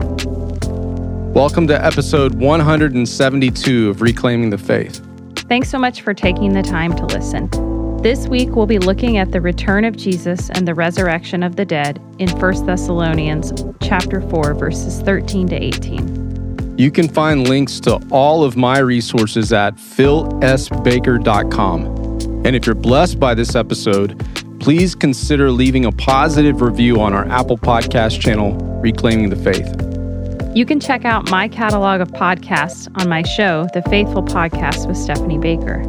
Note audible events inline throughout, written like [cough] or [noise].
Welcome to episode 172 of Reclaiming the Faith. Thanks so much for taking the time to listen. This week we'll be looking at the return of Jesus and the resurrection of the dead in 1 Thessalonians chapter 4 verses 13 to 18. You can find links to all of my resources at philsbaker.com. And if you're blessed by this episode, please consider leaving a positive review on our Apple Podcast channel, Reclaiming the Faith. You can check out my catalog of podcasts on my show, The Faithful Podcast with Stephanie Baker.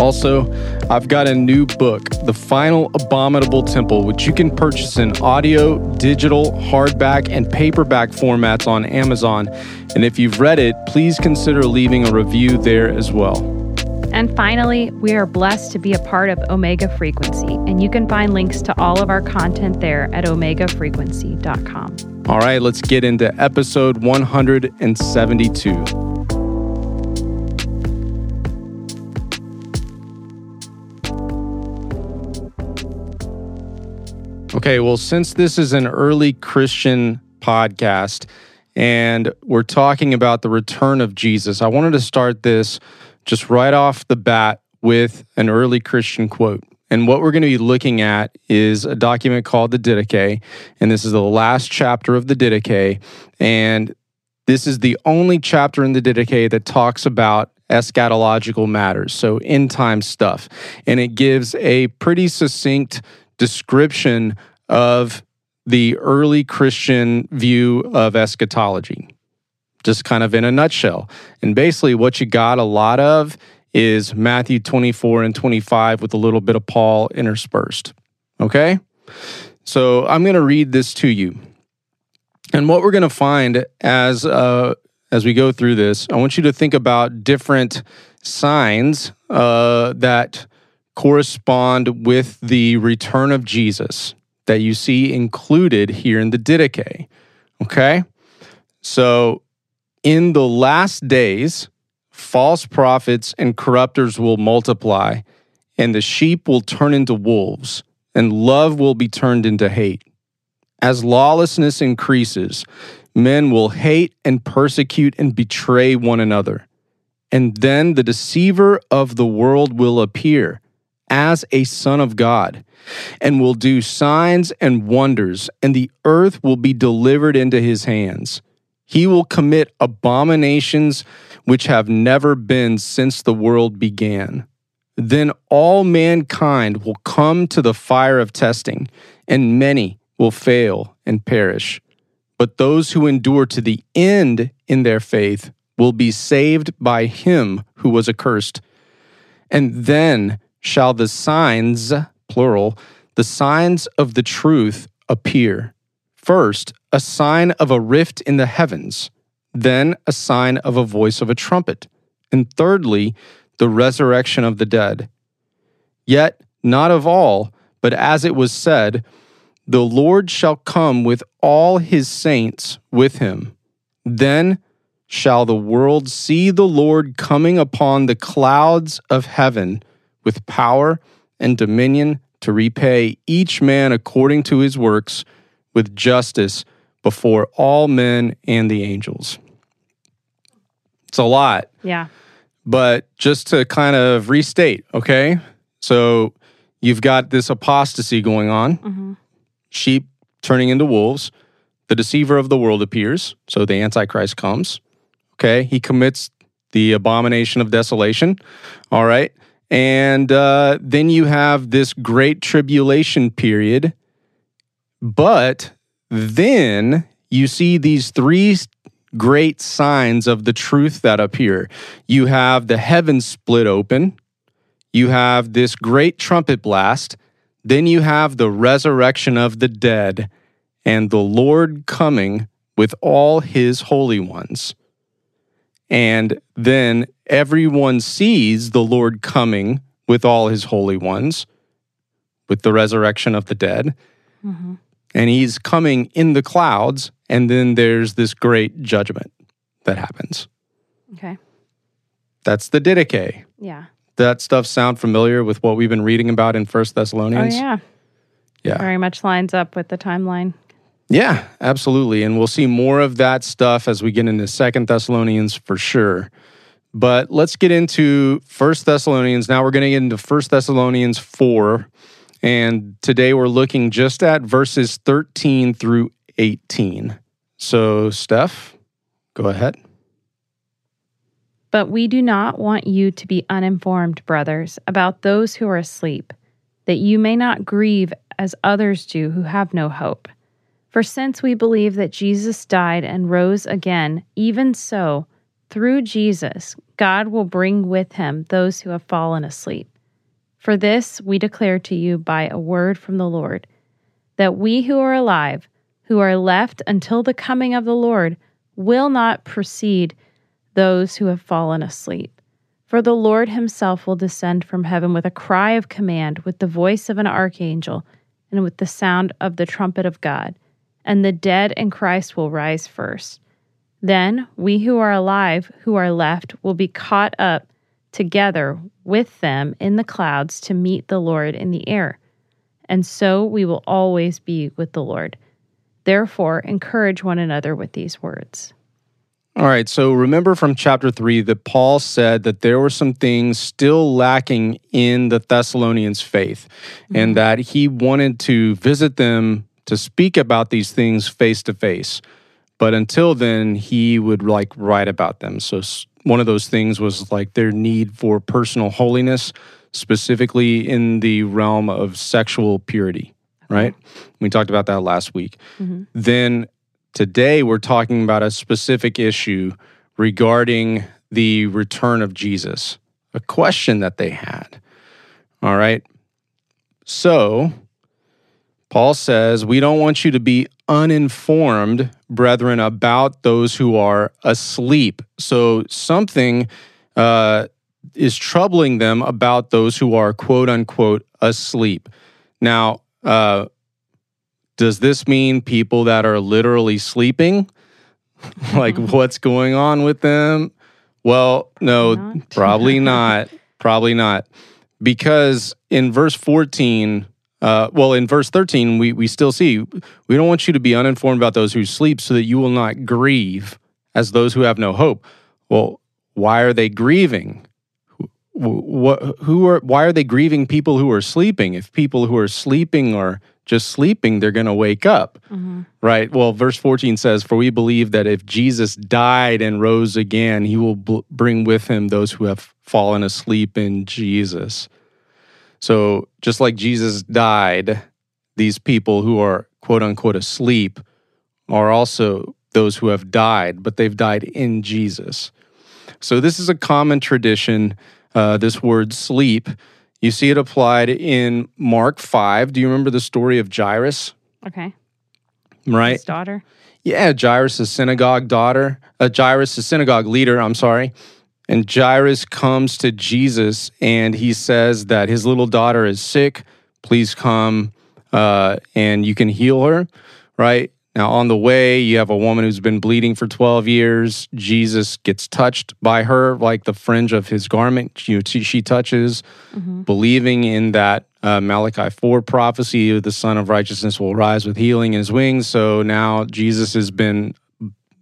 Also, I've got a new book, The Final Abominable Temple, which you can purchase in audio, digital, hardback, and paperback formats on Amazon. And if you've read it, please consider leaving a review there as well. And finally, we are blessed to be a part of Omega Frequency, and you can find links to all of our content there at omegafrequency.com. All right, let's get into episode 172. Okay, well, since this is an early Christian podcast and we're talking about the return of Jesus, I wanted to start this just right off the bat with an early Christian quote. And what we're going to be looking at is a document called the Didache. And this is the last chapter of the Didache. And this is the only chapter in the Didache that talks about eschatological matters, so end time stuff. And it gives a pretty succinct description of the early Christian view of eschatology, just kind of in a nutshell. And basically, what you got a lot of is Matthew 24 and 25 with a little bit of Paul interspersed. Okay? So I'm going to read this to you. And what we're going to find as uh, as we go through this, I want you to think about different signs uh, that correspond with the return of Jesus that you see included here in the Didache. Okay? So in the last days, false prophets and corrupters will multiply, and the sheep will turn into wolves, and love will be turned into hate. As lawlessness increases, men will hate and persecute and betray one another. And then the deceiver of the world will appear as a son of God and will do signs and wonders, and the earth will be delivered into his hands. He will commit abominations which have never been since the world began. Then all mankind will come to the fire of testing, and many will fail and perish. But those who endure to the end in their faith will be saved by him who was accursed. And then shall the signs, plural, the signs of the truth appear. First, a sign of a rift in the heavens then a sign of a voice of a trumpet, and thirdly, the resurrection of the dead. Yet not of all, but as it was said, the Lord shall come with all his saints with him. Then shall the world see the Lord coming upon the clouds of heaven with power and dominion to repay each man according to his works with justice before all men and the angels. It's a lot. Yeah. But just to kind of restate, okay? So you've got this apostasy going on, mm-hmm. sheep turning into wolves. The deceiver of the world appears. So the Antichrist comes. Okay. He commits the abomination of desolation. All right. And uh, then you have this great tribulation period. But then you see these three great signs of the truth that appear. You have the heavens split open, you have this great trumpet blast, then you have the resurrection of the dead, and the Lord coming with all his holy ones. And then everyone sees the Lord coming with all his holy ones, with the resurrection of the dead. Mm-hmm and he's coming in the clouds and then there's this great judgment that happens okay that's the didache yeah that stuff sound familiar with what we've been reading about in first thessalonians oh yeah yeah very much lines up with the timeline Yeah, absolutely. And we'll see more of that stuff as we get into Second Thessalonians for sure. But let's get into First Thessalonians. Now we're going to get into First Thessalonians 4. And today we're looking just at verses 13 through 18. So, Steph, go ahead. But we do not want you to be uninformed, brothers, about those who are asleep, that you may not grieve as others do who have no hope. For since we believe that Jesus died and rose again, even so, through Jesus, God will bring with him those who have fallen asleep. For this we declare to you by a word from the Lord, that we who are alive, who are left until the coming of the Lord, will not precede those who have fallen asleep. For the Lord himself will descend from heaven with a cry of command, with the voice of an archangel, and with the sound of the trumpet of God and the dead in Christ will rise first. Then we who are alive, who are left, will be caught up together with them in the clouds to meet the Lord in the air. And so we will always be with the Lord. Therefore, encourage one another with these words. All right, so remember from chapter 3 that Paul said that there were some things still lacking in the Thessalonians' faith mm-hmm. and that he wanted to visit them to speak about these things face to face. But until then, he would like write about them. So one of those things was like their need for personal holiness, specifically in the realm of sexual purity, right? We talked about that last week. Mm-hmm. Then today, we're talking about a specific issue regarding the return of Jesus, a question that they had. All right. So Paul says, We don't want you to be uninformed, brethren, about those who are asleep. So something uh, is troubling them about those who are quote unquote asleep. Now, uh, does this mean people that are literally sleeping? [laughs] like what's going on with them? Well, no, not. probably not. [laughs] Probably not. Because in verse 14, uh, well, in verse 13, we, we still see, we don't want you to be uninformed about those who sleep so that you will not grieve as those who have no hope. Well, why are they grieving? What, who are, why are they grieving people who are sleeping? If people who are sleeping are just sleeping, they're going to wake up, mm-hmm. right? Well, verse 14 says, For we believe that if Jesus died and rose again, he will bl- bring with him those who have fallen asleep in Jesus. So just like Jesus died, these people who are quote unquote asleep are also those who have died, but they've died in Jesus. So this is a common tradition, uh, this word sleep. You see it applied in Mark 5. Do you remember the story of Jairus? Okay. Right? His daughter? Yeah, Jairus' synagogue daughter, uh, Jairus' synagogue leader, I'm sorry. And Jairus comes to Jesus and he says that his little daughter is sick. Please come uh, and you can heal her, right? Now, on the way, you have a woman who's been bleeding for 12 years. Jesus gets touched by her, like the fringe of his garment. You know, she touches, mm-hmm. believing in that uh, Malachi 4 prophecy the Sun of Righteousness will rise with healing in his wings. So now Jesus has been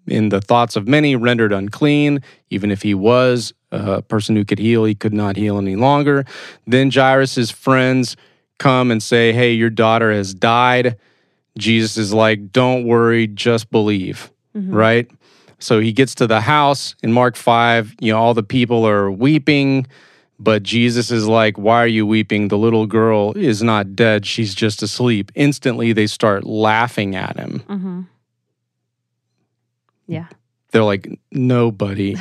in the thoughts of many rendered unclean. Even if he was a person who could heal, he could not heal any longer. Then Jairus' friends come and say, Hey, your daughter has died. Jesus is like, Don't worry, just believe, mm-hmm. right? So he gets to the house in Mark 5, you know, all the people are weeping, but Jesus is like, Why are you weeping? The little girl is not dead, she's just asleep. Instantly, they start laughing at him. Mm-hmm. Yeah. They're like, nobody.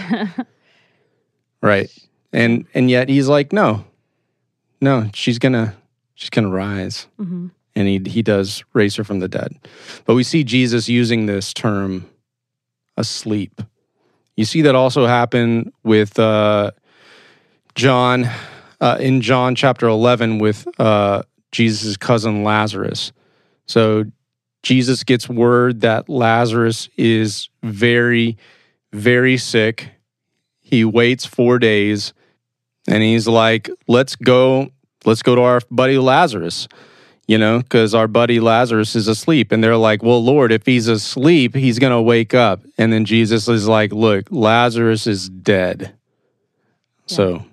[laughs] right. And and yet he's like, no, no, she's gonna she's gonna rise. Mm-hmm. And he he does raise her from the dead. But we see Jesus using this term asleep. You see that also happen with uh, John uh, in John chapter 11 with uh, Jesus' cousin Lazarus. So Jesus gets word that Lazarus is very, very sick. He waits four days and he's like, let's go, let's go to our buddy Lazarus. you know, because our buddy Lazarus is asleep. And they're like, well, Lord, if he's asleep, he's going to wake up. And then Jesus is like, look, Lazarus is dead. Yeah. So,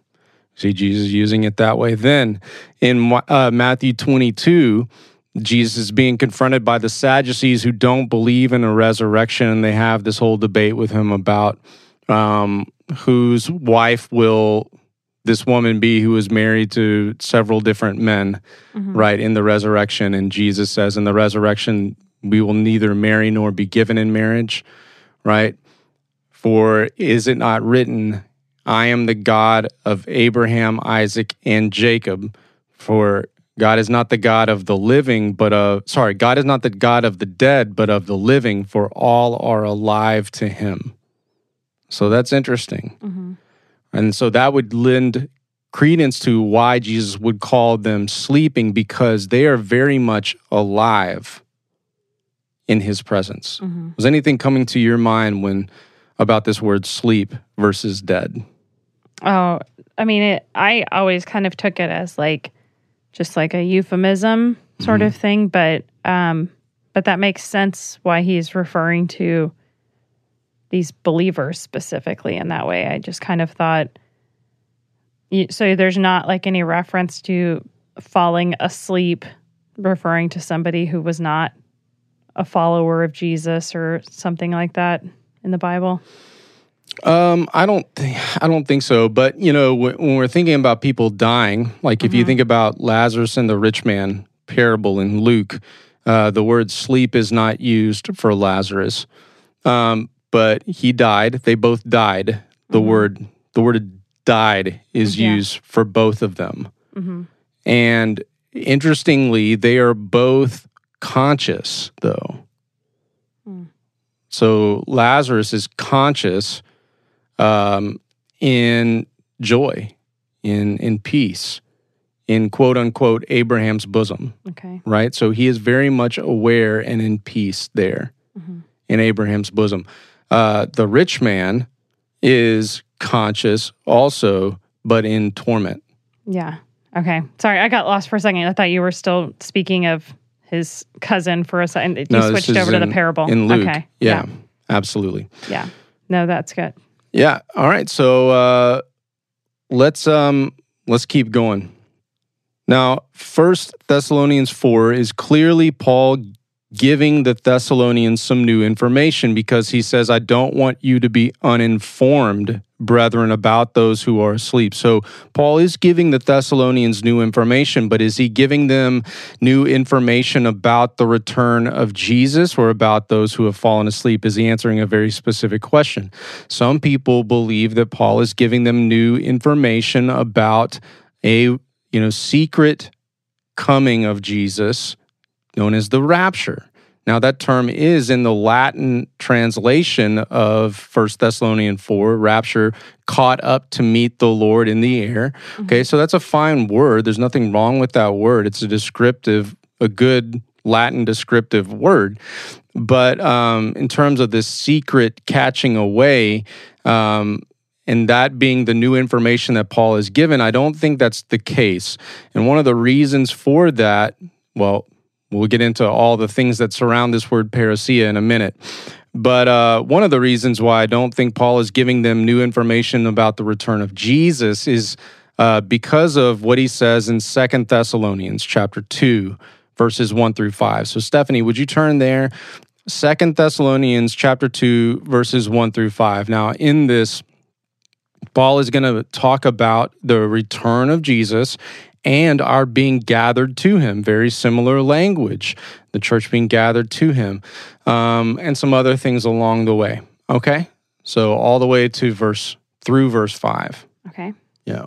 see Jesus using it that way. Then in uh, Matthew 22, Jesus is being confronted by the Sadducees who don't believe in a resurrection, and they have this whole debate with him about um, whose wife will this woman be who is married to several different men, mm-hmm. right, in the resurrection. And Jesus says, in the resurrection, we will neither marry nor be given in marriage, right? For is it not written, I am the God of Abraham, Isaac, and Jacob? For God is not the God of the living, but of, sorry, God is not the God of the dead, but of the living, for all are alive to him. So that's interesting. Mm-hmm. And so that would lend credence to why Jesus would call them sleeping because they are very much alive in his presence. Mm-hmm. Was anything coming to your mind when about this word sleep versus dead? Oh, I mean, it, I always kind of took it as like just like a euphemism sort mm-hmm. of thing, but um, but that makes sense why he's referring to these believers specifically in that way. I just kind of thought so there's not like any reference to falling asleep referring to somebody who was not a follower of Jesus or something like that in the Bible. Um, I don't, th- I don't think so. But you know, when, when we're thinking about people dying, like if mm-hmm. you think about Lazarus and the rich man parable in Luke, uh, the word sleep is not used for Lazarus, um, but he died. They both died. The mm-hmm. word, the word died is yeah. used for both of them, mm-hmm. and interestingly, they are both conscious though. Mm. So Lazarus is conscious um, in joy, in in peace, in quote unquote Abraham's bosom. Okay. Right. So he is very much aware and in peace there mm-hmm. in Abraham's bosom. Uh, the rich man is conscious also, but in torment. Yeah. Okay. Sorry, I got lost for a second. I thought you were still speaking of his cousin for a second. You no, switched over in, to the parable. In Luke. Okay. Yeah, yeah. Absolutely. Yeah. No, that's good. Yeah. All right. So uh, let's um let's keep going. Now, First Thessalonians four is clearly Paul giving the Thessalonians some new information because he says, I don't want you to be uninformed, brethren, about those who are asleep. So Paul is giving the Thessalonians new information, but is he giving them new information about the return of Jesus or about those who have fallen asleep? Is he answering a very specific question? Some people believe that Paul is giving them new information about a you know secret coming of Jesus known as the rapture. Now, that term is in the Latin translation of First Thessalonian 4, rapture, caught up to meet the Lord in the air. Mm-hmm. Okay, so that's a fine word. There's nothing wrong with that word. It's a descriptive, a good Latin descriptive word. But um, in terms of this secret catching away, um, and that being the new information that Paul has given, I don't think that's the case. And one of the reasons for that, well, We'll get into all the things that surround this word parousia in a minute. But uh, one of the reasons why I don't think Paul is giving them new information about the return of Jesus is uh, because of what he says in Second Thessalonians chapter 2, verses 1 through 5. So, Stephanie, would you turn there? Second Thessalonians chapter 2, verses 1 through 5. Now, in this, Paul is going to talk about the return of Jesus and are being gathered to him. Very similar language, the church being gathered to him, um, and some other things along the way. Okay, so all the way to verse through verse five. Okay. Yeah.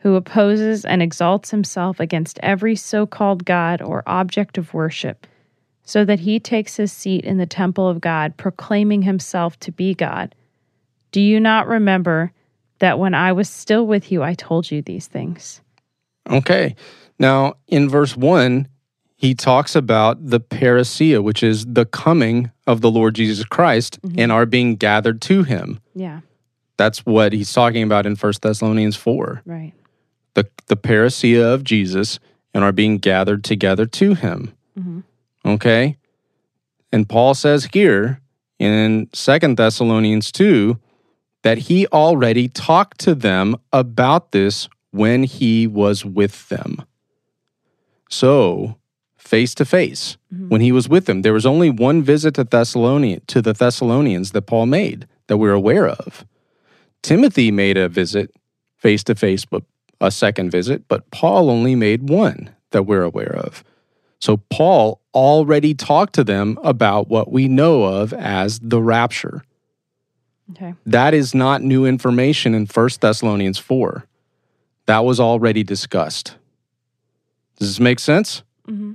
who opposes and exalts himself against every so called God or object of worship, so that he takes his seat in the temple of God, proclaiming himself to be God. Do you not remember that when I was still with you, I told you these things? Okay. Now, in verse 1, he talks about the parousia, which is the coming of the Lord Jesus Christ Mhm. and our being gathered to him. Yeah, That's what he's talking about in 1 Thessalonians 4. right. The, the parousia of Jesus and are being gathered together to him. hmm Okay? And Paul says here in Second Thessalonians 2 that he already talked to them about this when he was with them. So, face to face, Mhm. when he was with them, there was only one visit to Thessalonian to the Thessalonians that Paul made that we're aware of. Timothy made a visit face to face, but a second visit, but Paul only made one that we're aware of. So Paul already talked to them about what we know of as the rapture. Okay. That is not new information in 1 Thessalonians 4. That was already discussed. Does this make sense? hmm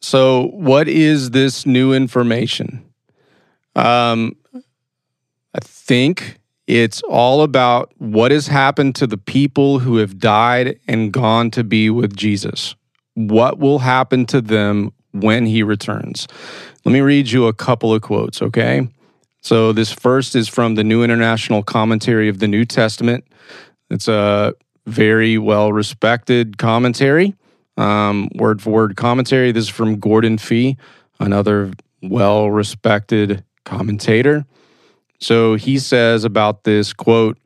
So, what is this new information? Um, I think it's all about what has happened to the people who have died and gone to be with Jesus. What will happen to them when he returns? Let me read you a couple of quotes, okay? So, this first is from the New International Commentary of the New Testament. It's a very well respected commentary um, word for word commentary. This is from Gordon Fee, another well respected commentator. So he says about this quote,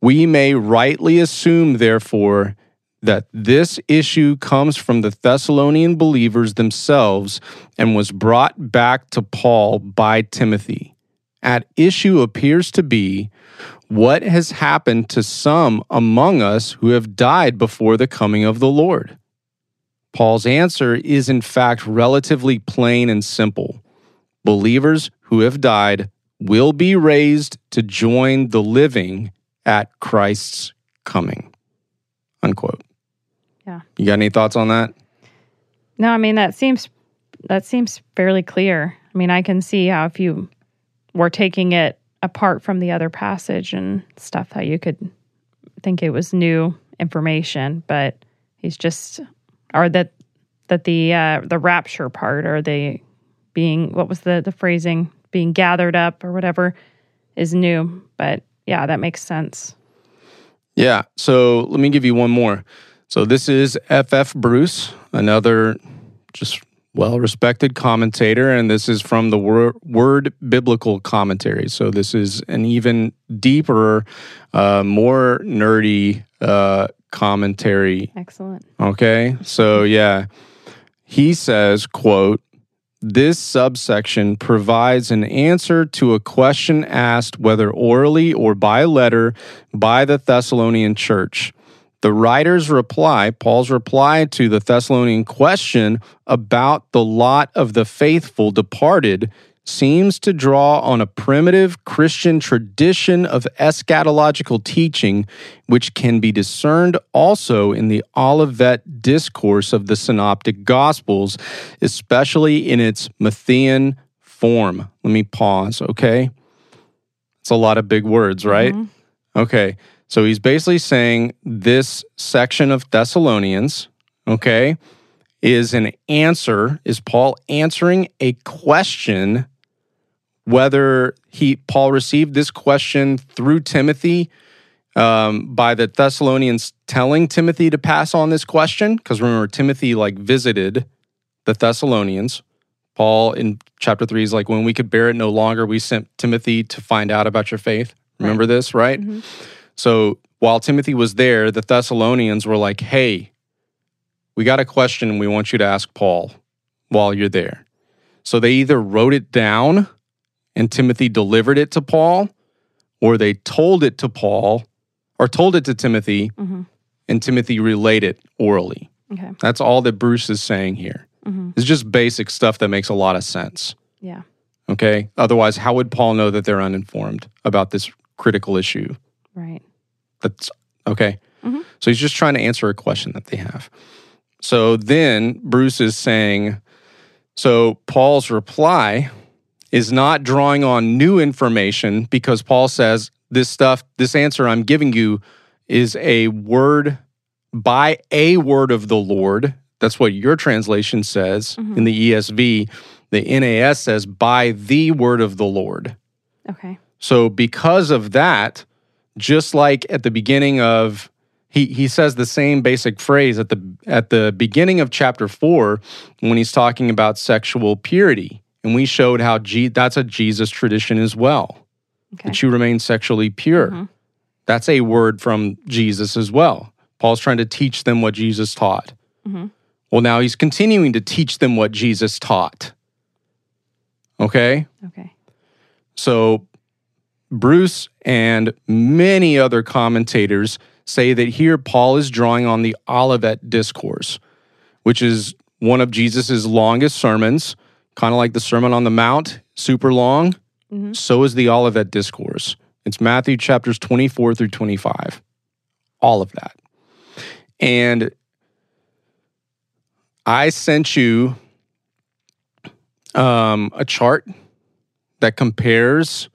we may rightly assume, therefore, that this issue comes from the Thessalonian believers themselves and was brought back to Paul by Timothy. At issue appears to be what has happened to some among us who have died before the coming of the Lord. Paul's answer is, in fact, relatively plain and simple. Believers who have died will be raised to join the living at Christ's coming. Unquote. Yeah. You got any thoughts on that? No, I mean that seems that seems fairly clear. I mean, I can see how if you were taking it apart from the other passage and stuff, how you could think it was new information, but he's just or that that the uh, the rapture part or the being what was the the phrasing being gathered up or whatever is new. But yeah, that makes sense. Yeah. So let me give you one more. So this is F.F. Bruce, another just well respected commentator, and this is from the Word, Word Biblical Commentary. So this is an even deeper, uh, more nerdy uh, commentary Excellent. Okay. So yeah, he says, quote, this subsection provides an answer to a question asked whether orally or by letter by the Thessalonian church. The writer's reply, Paul's reply to the Thessalonian question about the lot of the faithful departed, seems to draw on a primitive Christian tradition of eschatological teaching, which can be discerned also in the Olivet discourse of the Synoptic Gospels, especially in its Matthean form. Let me pause, okay? It's a lot of big words, right? Mhm. Okay. So he's basically saying this section of Thessalonians, okay, is an answer. Is Paul answering a question? Whether he Paul received this question through Timothy um, by the Thessalonians telling Timothy to pass on this question, because remember Timothy like visited the Thessalonians. Paul in chapter three is like, when we could bear it no longer, we sent Timothy to find out about your faith. Remember this, right? Mhm. So while Timothy was there, the Thessalonians were like, hey, we got a question we want you to ask Paul while you're there. So they either wrote it down and Timothy delivered it to Paul, or they told it to Paul or told it to Timothy Mhm. and Timothy relayed it orally. Okay. That's all that Bruce is saying here. hmm It's just basic stuff that makes a lot of sense. Yeah. Okay. Otherwise, how would Paul know that they're uninformed about this critical issue? Right. That's okay. Mhm. So he's just trying to answer a question that they have. So then Bruce is saying, So Paul's reply is not drawing on new information because Paul says this stuff, this answer I'm giving you is a word by a word of the Lord. That's what your translation says mm-hmm. in the ESV. The NAS says by the word of the Lord. Okay. So because of that, just like at the beginning of he he says the same basic phrase at the at the beginning of chapter 4 when he's talking about sexual purity. And we showed how G, that's a Jesus tradition as well. Okay. That you remain sexually pure. Mm-hmm. That's a word from Jesus as well. Paul's trying to teach them what Jesus taught. Mm-hmm. Well, now he's continuing to teach them what Jesus taught. Okay? Okay. So, Bruce and many other commentators say that here Paul is drawing on the Olivet Discourse, which is one of Jesus's longest sermons, kind of like the Sermon on the Mount, super long. So is the Olivet Discourse. It's Matthew chapters 24 through 25. All of that. And I sent you um, a chart that compares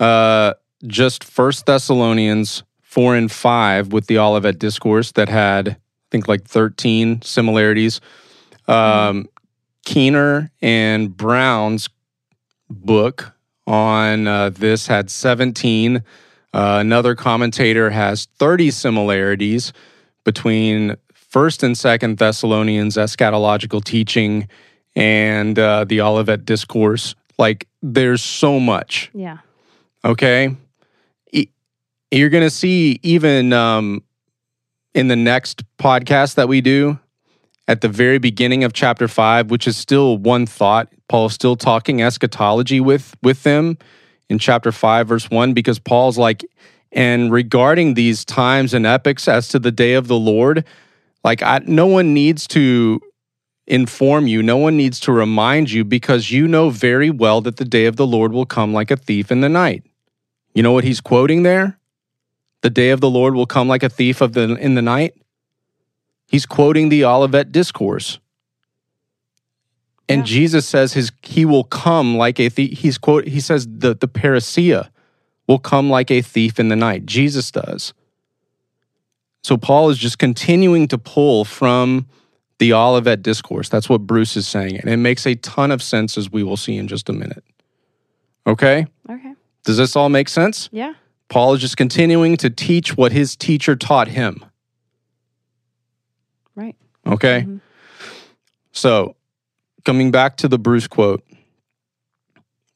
uh, just First Thessalonians four and five with the Olivet Discourse that had, I think, like thirteen similarities. Um, Keener and Brown's book on uh, this had seventeen. Uh, another commentator has thirty similarities between First and Second Thessalonians eschatological teaching and uh, the Olivet Discourse. Like, there's so much. Yeah. Okay. E- You're going to see even um, in the next podcast that we do at the very beginning of chapter five, which is still one thought. Paul's still talking eschatology with with them in chapter five, verse one, because Paul's like, and regarding these times and epochs as to the day of the Lord, like I, no one needs to inform you. No one needs to remind you because you know very well that the day of the Lord will come like a thief in the night. You know what he's quoting there? The day of the Lord will come like a thief of the in the night. He's quoting the Olivet discourse. And Yeah. Jesus says his he will come like a thief. He's quote he says the the parousia will come like a thief in the night. Jesus does. So Paul is just continuing to pull from the Olivet discourse. That's what Bruce is saying. And it makes a ton of sense as we will see in just a minute. Okay? Okay. Does this all make sense? Yeah. Paul is just continuing to teach what his teacher taught him. Right. Okay? Mhm. So, coming back to the Bruce quote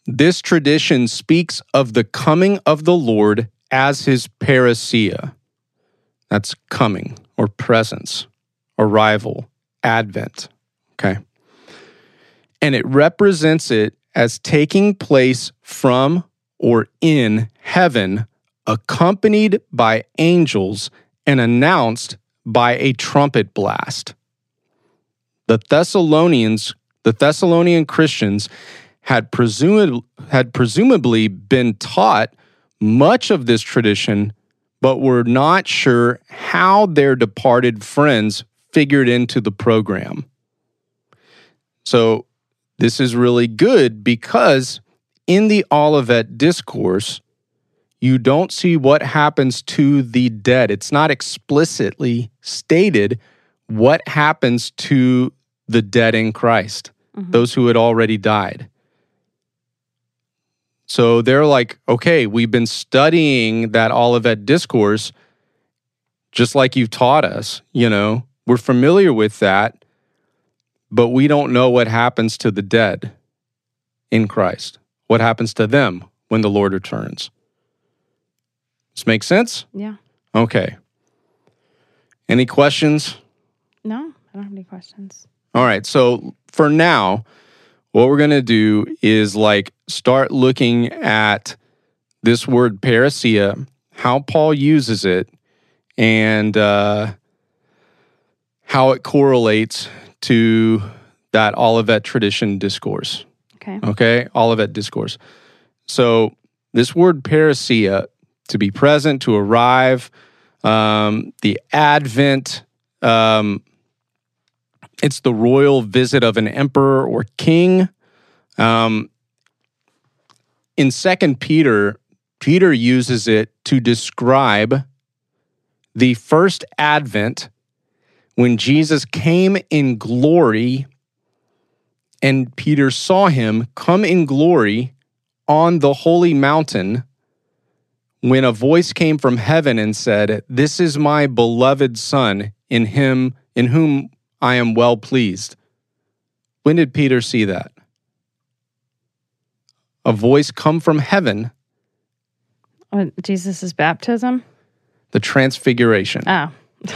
this tradition speaks of the coming of the Lord as his parousia. That's coming or presence, arrival, advent. Okay. And it represents it as taking place from or in heaven, accompanied by angels and announced by a trumpet blast. The Thessalonians, the Thessalonian Christians, had presumed had presumably been taught much of this tradition, but were not sure how their departed friends figured into the program. So, this is really good because in the Olivet discourse, you don't see what happens to the dead. It's not explicitly stated what happens to the dead in Christ, Mhm. those who had already died. So they're like, okay, we've been studying that Olivet discourse just like you've taught us, you know, we're familiar with that, but we don't know what happens to the dead in Christ. What happens to them when the Lord returns? This makes sense? Yeah. Okay. Any questions? No, I don't have any questions. All right. So for now, what we're going to do is like start looking at this word parousia, how Paul uses it, and uh, how it correlates to that Olivet tradition discourse. Okay. Okay, Olivet discourse. So this word parousia, to be present, to arrive, um, the Advent, um, it's the royal visit of an emperor or king. Um, in Second Peter, Peter uses it to describe the first advent when Jesus came in glory and Peter saw him come in glory on the holy mountain when a voice came from heaven and said, This is my beloved Son, in him in whom I am well pleased. When did Peter see that? A voice come from heaven. Uh, Jesus' baptism? The transfiguration. Oh. [laughs]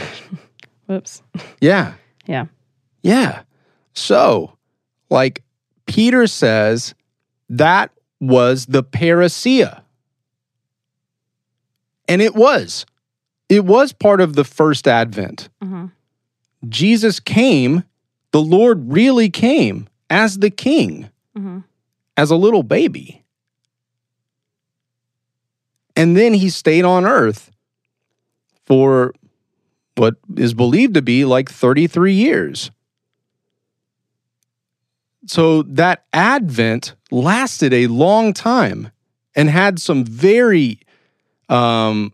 Whoops. Yeah. Yeah. Yeah. So, like Peter says, that was the parousia. And it was. It was part of the first advent. hmm Jesus came, the Lord really came as the king, hmm as a little baby. And then he stayed on earth for what is believed to be like 33 years. So that advent lasted a long time and had some very um,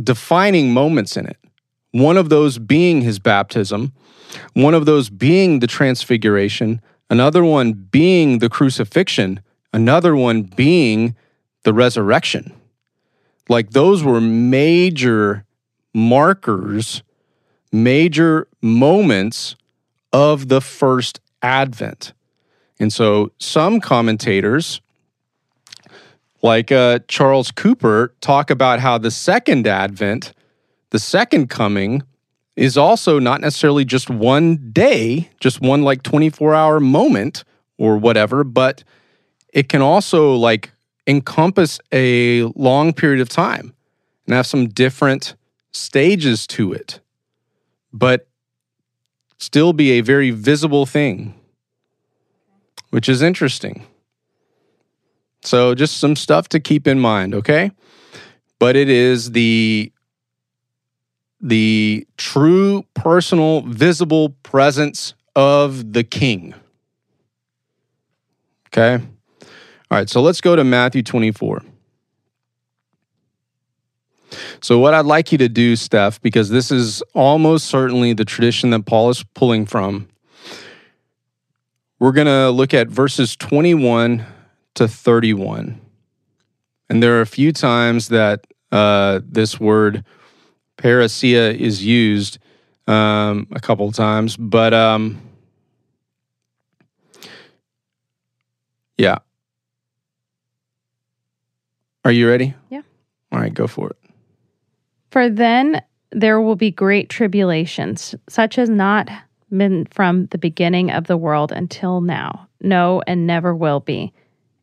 defining moments in it. One of those being his baptism, one of those being the transfiguration, another one being the crucifixion, another one being the resurrection. Like those were major markers, major moments of the first advent. And so some commentators, like uh, Charles Cooper, talk about how the second advent, the second coming, is also not necessarily just one day, just one like 24 hour moment or whatever, but it can also like encompass a long period of time and have some different stages to it, but still be a very visible thing, which is interesting. So, just some stuff to keep in mind, okay? But it is the the true personal visible presence of the king. Okay? All right, so let's go to Matthew 24. So, what I'd like you to do, Steph, because this is almost certainly the tradition that Paul is pulling from, we're going to look at verses 21 to 31. And there are a few times that uh, this word parousia is used um, a couple of times, but um, yeah. Are you ready? Yeah. All right, go for it. For then there will be great tribulations, such as not been from the beginning of the world until now, no, and never will be.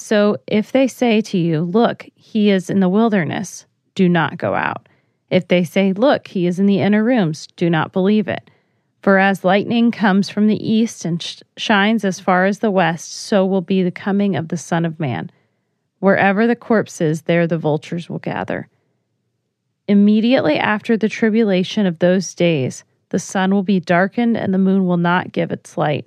So if they say to you, Look, he is in the wilderness, do not go out. If they say, Look, he is in the inner rooms, do not believe it. For as lightning comes from the east and sh- shines as far as the west, so will be the coming of the Son of Man. Wherever the corpse is, there the vultures will gather. Immediately after the tribulation of those days, the sun will be darkened and the moon will not give its light,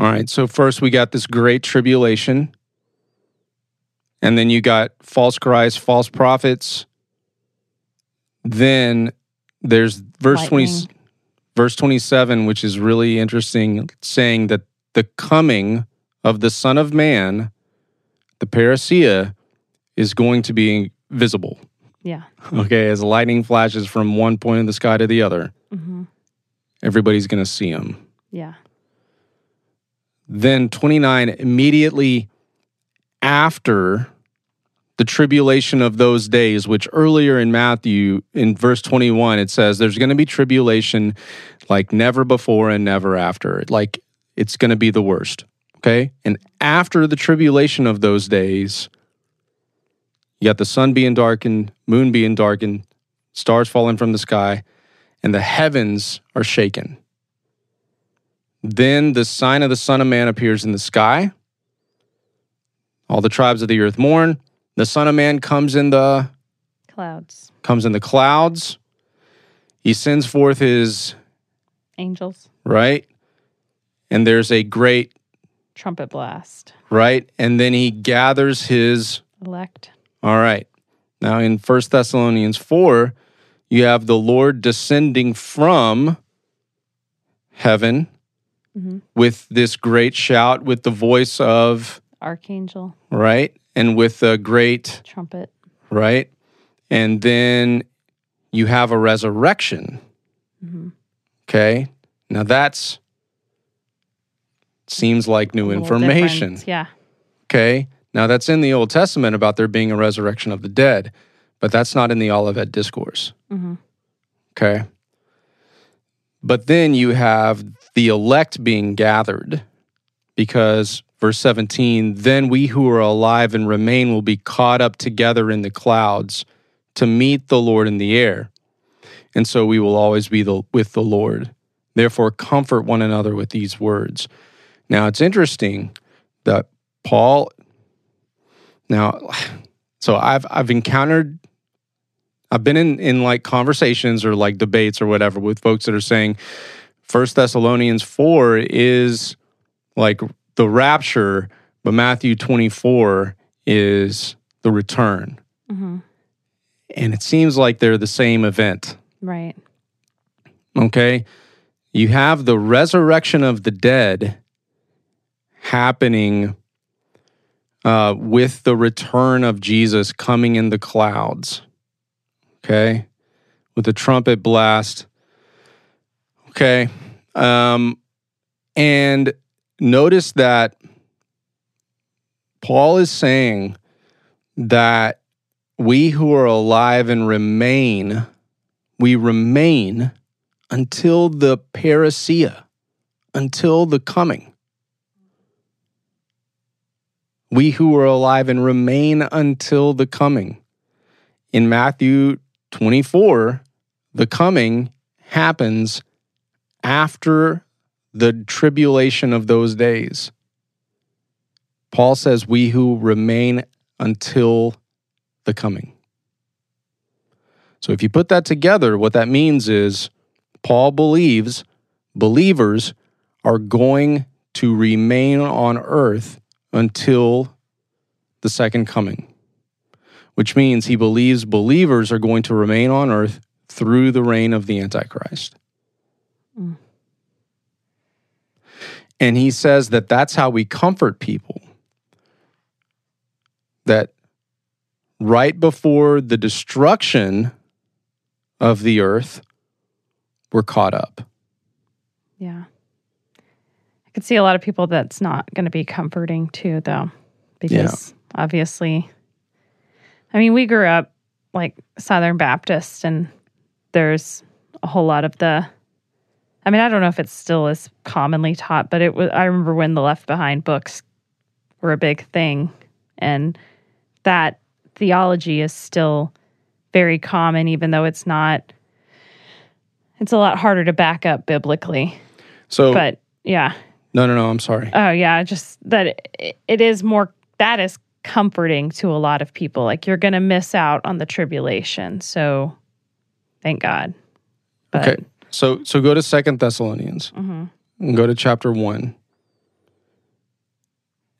All right. So first we got this great tribulation. And then you got false Christ, false prophets. Then there's verse 20 verse 27 which is really interesting saying that the coming of the Son of Man, the parousia, is going to be visible. Yeah. [laughs] Okay, as lightning flashes from one point of the sky to the other, hmm everybody's going to see him. Yeah. Then 29, immediately after the tribulation of those days, which earlier in Matthew, in verse 21, it says there's going to be tribulation like never before and never after. Like it's going to be the worst. Okay. And after the tribulation of those days, you got the sun being darkened, moon being darkened, stars falling from the sky, and the heavens are shaken. Then the sign of the Son of Man appears in the sky. All the tribes of the earth mourn. The Son of Man comes in the Clouds, comes in the clouds. He sends forth his angels, right, and there's a great trumpet blast, right, and then he gathers his elect. All right. Now in First Thessalonians 4, you have the Lord descending from heaven hmm with this great shout with the voice of, Archangel, right? And with a great, trumpet. right? And then you have a resurrection. hmm Okay. Now that's seems like new information. Yeah. Okay. Now that's in the Old Testament about there being a resurrection of the dead, but that's not in the Olivet Discourse. hmm Okay. But then you have the elect being gathered because verse 17, then we who are alive and remain will be caught up together in the clouds to meet the Lord in the air. And so we will always be the, with the Lord. Therefore, comfort one another with these words. Now, it's interesting that Paul, now, [sighs] so I've, I've encountered I've been in in like conversations or like debates or whatever with folks that are saying First Thessalonians 4 is like the rapture, but Matthew 24 is the return. hmm And it seems like they're the same event. Right. Okay? You have the resurrection of the dead happening uh, with the return of Jesus coming in the clouds. Okay? With the trumpet blast. Okay. Um, and notice that Paul is saying that we who are alive and remain, we remain until the parousia, until the coming. We who are alive and remain until the coming. In Matthew 24, the coming happens after the tribulation of those days. Paul says, We who remain until the coming. So if you put that together, what that means is Paul believes believers are going to remain on earth until the second coming, which means he believes believers are going to remain on earth through the reign of the Antichrist. Mm. And he says that that's how we comfort people. That right before the destruction of the earth, we're caught up. Yeah. I could see a lot of people that's not going to be comforting too, though, because obviously, I mean, we grew up like Southern Baptist, and there's a whole lot of the. I mean, I don't know if it's still as commonly taught, but it was. I remember when the Left Behind books were a big thing, and that theology is still very common, even though it's not. It's a lot harder to back up biblically, So, but yeah, no, no, no, I'm sorry. Oh yeah, just that it, it is more that is comforting to a lot of people. Like you're going to miss out on the tribulation. So thank God. But, okay. So, so go to Second Thessalonians mhm. and go to chapter one.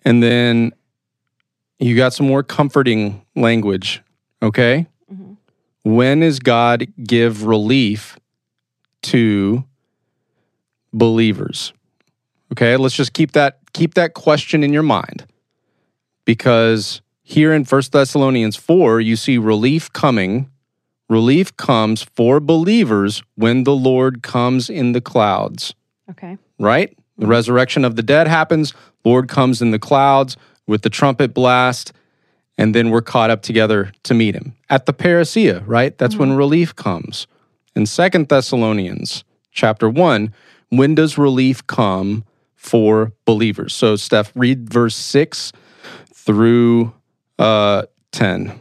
And then you got some more comforting language. Okay. Mhm. When is God give relief to believers? Okay, let's just keep that keep that question in your mind. Because here in First Thessalonians 4, you see relief coming. Relief comes for believers when the Lord comes in the clouds, Okay. right? The resurrection of the dead happens, Lord comes in the clouds with the trumpet blast, and then we're caught up together to meet him. At the parousia, right? That's when relief comes. In 2 Thessalonians chapter 1, when does relief come for believers? So, Steph, read verse 6 through uh, 10.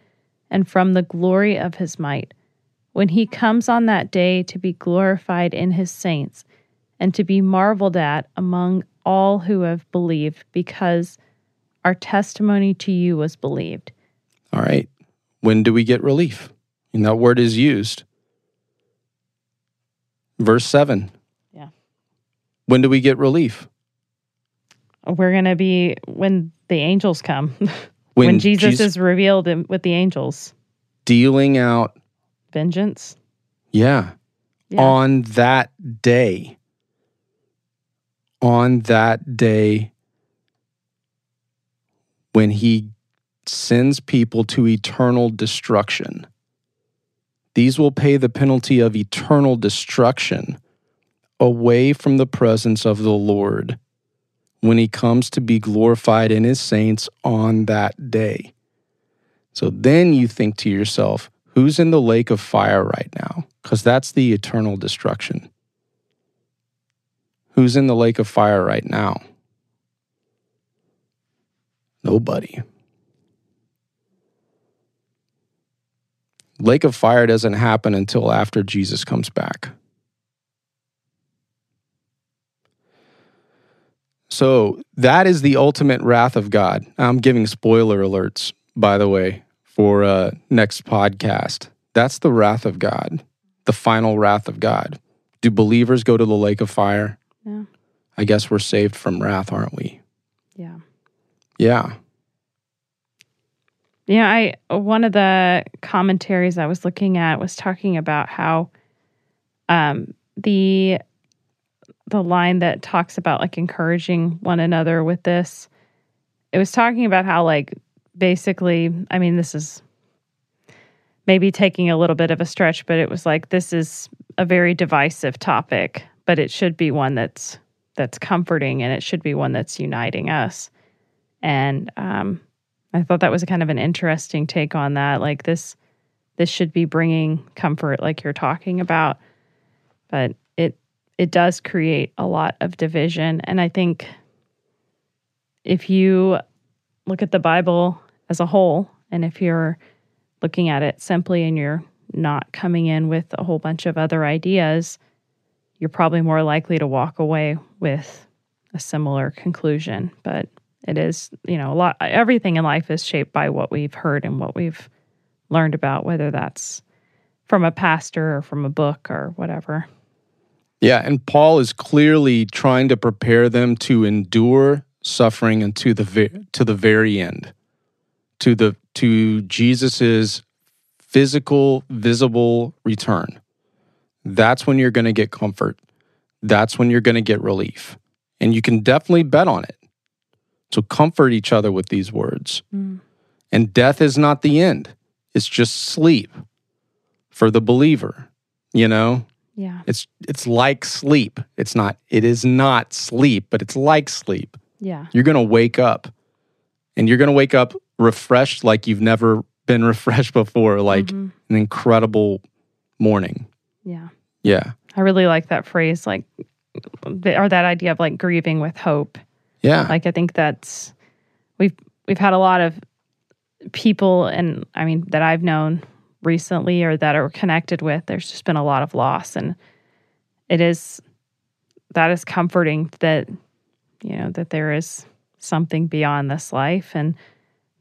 and from the glory of his might, when he comes on that day to be glorified in his saints and to be marveled at among all who have believed, because our testimony to you was believed. All right. When do we get relief? And that word is used. Verse 7. Yeah. When do we get relief? We're going to be when the angels come, [laughs] when, Jesus, is revealed in, with the angels. dealing out, Vengeance. yeah, Yeah. on that day. On that day when he sends people to eternal destruction. These will pay the penalty of eternal destruction away from the presence of the Lord when he comes to be glorified in his saints on that day. So then you think to yourself, who's in the lake of fire right now? Because that's the eternal destruction. Who's in the lake of fire right now? Nobody. Lake of fire doesn't happen until after Jesus comes back. So that is the ultimate wrath of God. I'm giving spoiler alerts, by the way, for uh, next podcast. That's the wrath of God, the final wrath of God. Do believers go to the lake of fire? Yeah. I guess we're saved from wrath, aren't we? Yeah. Yeah. Yeah, I one of the commentaries I was looking at was talking about how um the the line that talks about like encouraging one another with this it was talking about how like basically I mean this is maybe taking a little bit of a stretch but it was like this is a very divisive topic but it should be one that's that's comforting and it should be one that's uniting us and um I thought that was kind of an interesting take on that. Like this, this should be bringing comfort, like you're talking about, but it does create a lot of division. And I think if you look at the Bible as a whole, and if you're looking at it simply and you're not coming in with a whole bunch of other ideas, you're probably more likely to walk away with a similar conclusion. But it is you know a lot everything in life is shaped by what we've heard and what we've learned about whether that's from a pastor or from a book or whatever Yeah, and Paul is clearly trying to prepare them to endure suffering and to the to the very end, to the to Jesus's physical, visible return. That's when you're going to get comfort. That's when you're going to get relief, and you can definitely bet on it. So comfort each other with these words. Mm. And death is not the end; it's just sleep for the believer. You know, yeah it's it's like sleep. It's not it is not sleep, but it's like sleep. yeah You're going to wake up and you're going to wake up refreshed like you've never been [laughs] refreshed before, like Mhm. an incredible morning. yeah Yeah. i really like that phrase like or that idea of like grieving with hope Yeah. like i think that's we've we've had a lot of people and i mean that i've known recently or that are connected with there's just been a lot of loss and it is that is comforting that you know that there is something beyond this life and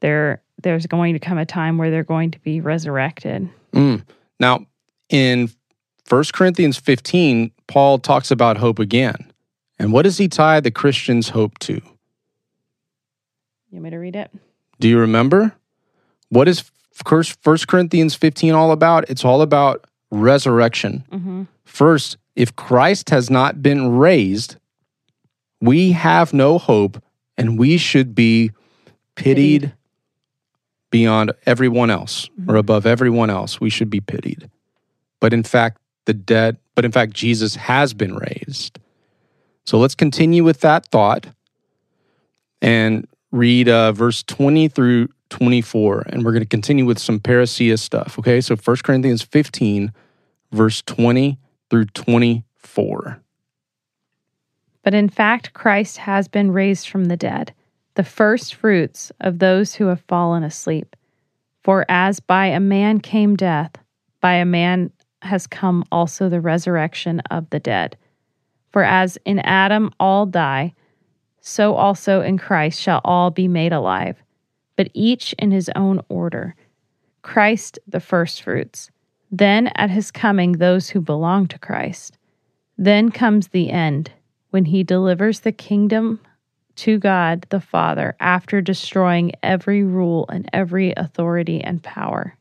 there there's going to come a time where they're going to be resurrected. Mm. Now, in 1 Corinthians 15, Paul talks about hope again. And what does he tie the Christian's hope to? You want me to read it? Do you remember? What is 1 Corinthians 15 all about? It's all about resurrection. Mm-hmm. First, if Christ has not been raised, we have no hope and we should be pitied, pitied. beyond everyone else mm-hmm. or above everyone else. We should be pitied. But in fact, the dead, but in fact, Jesus has been raised. So let's continue with that thought and read uh, verse 20 through 24. And we're going to continue with some parousia stuff. Okay. So 1 Corinthians 15, verse 20 through 24. But in fact, Christ has been raised from the dead, the first fruits of those who have fallen asleep. For as by a man came death, by a man has come also the resurrection of the dead. For as in Adam all die, so also in Christ shall all be made alive, but each in his own order. Christ the firstfruits, then at his coming those who belong to Christ. Then comes the end when he delivers the kingdom to God the Father after destroying every rule and every authority and power.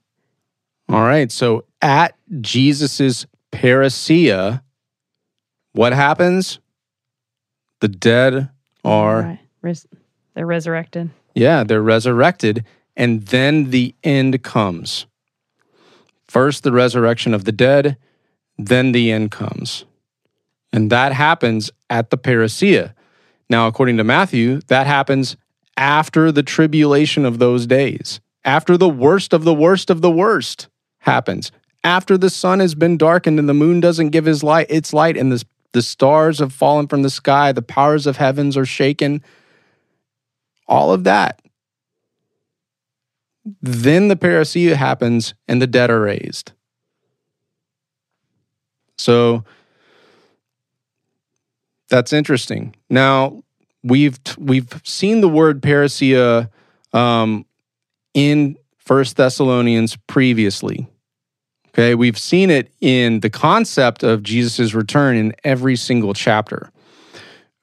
All right. So at Jesus's parousia, what happens? The dead are right. Res- they're resurrected. Yeah, they're resurrected, and then the end comes. First, the resurrection of the dead, then the end comes. And that happens at the parousia. Now, according to Matthew, that happens after the tribulation of those days, after the worst of the worst of the worst happens, after the sun has been darkened and the moon doesn't give his light its light and the, the stars have fallen from the sky, the powers of heavens are shaken. All of that. Then the parousia happens and the dead are raised. So that's interesting. Now we've we've seen the word parousia um, in First Thessalonians previously. Okay, we've seen it in the concept of Jesus' return in every single chapter.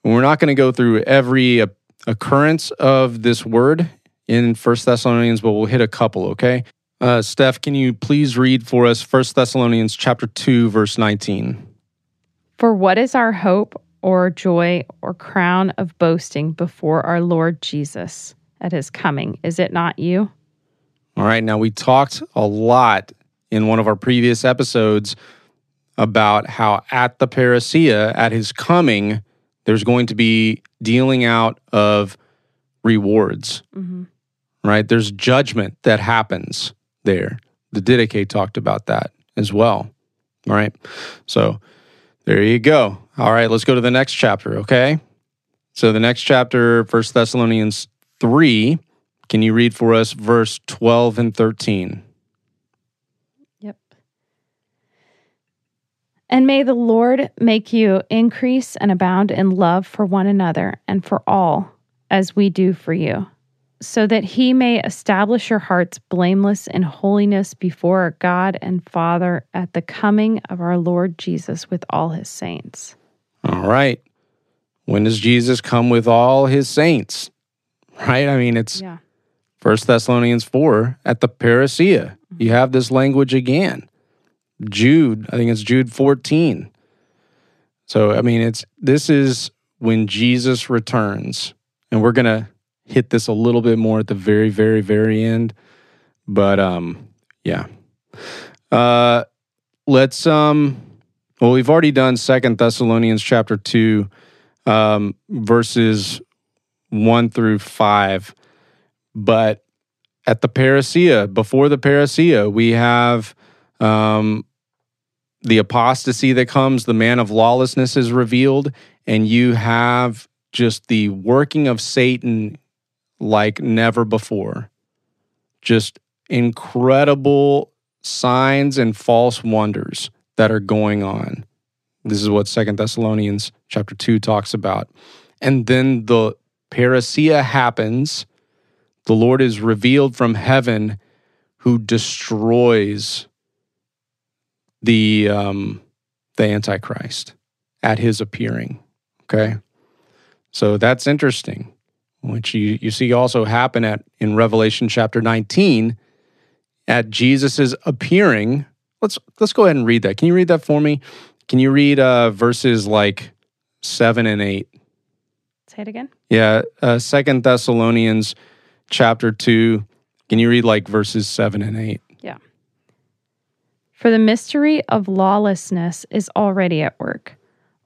we're not going to go through every occurrence of this word in First Thessalonians, but we'll hit a couple, okay? Uh, Steph, can you please read for us First Thessalonians chapter 2, verse 19? For what is our hope or joy or crown of boasting before our Lord Jesus at his coming? Is it not you? All right, now we talked a lot in one of our previous episodes about how at the parousia, at his coming, there's going to be dealing out of rewards, mm-hmm. right? There's judgment that happens there. The Didache talked about that as well, right? So there you go. All right, let's go to the next chapter, okay? So the next chapter, First Thessalonians 3, can you read for us verse 12 and 13? And may the Lord make you increase and abound in love for one another and for all, as we do for you, so that he may establish your hearts blameless in holiness before our God and Father at the coming of our Lord Jesus with all his saints. All right. When does Jesus come with all his saints? Right? I mean, it's yeah. First Thessalonians 4 at the parousia. You have this language again. Jude, I think it's Jude 14. So, I mean, it's this is when Jesus returns. And we're going to hit this a little bit more at the very, very, very end. But um, yeah. Uh let's um well, we've already done Second Thessalonians chapter two, um, verses one through five. But at the parousia, before the parousia, we have um, the apostasy that comes, the man of lawlessness is revealed, and you have just the working of Satan like never before. Just incredible signs and false wonders that are going on. This is what Second Thessalonians chapter 2 talks about. And then the parousia happens. The Lord is revealed from heaven who destroys the um, the Antichrist at his appearing. Okay. So that's interesting, which you, you see also happen at in Revelation chapter 19 at Jesus's appearing. Let's let's go ahead and read that. Can you read that for me? Can you read uh, verses like seven and eight? Say it again. Yeah, uh, Second Thessalonians chapter two. Can you read like verses seven and eight? For the mystery of lawlessness is already at work.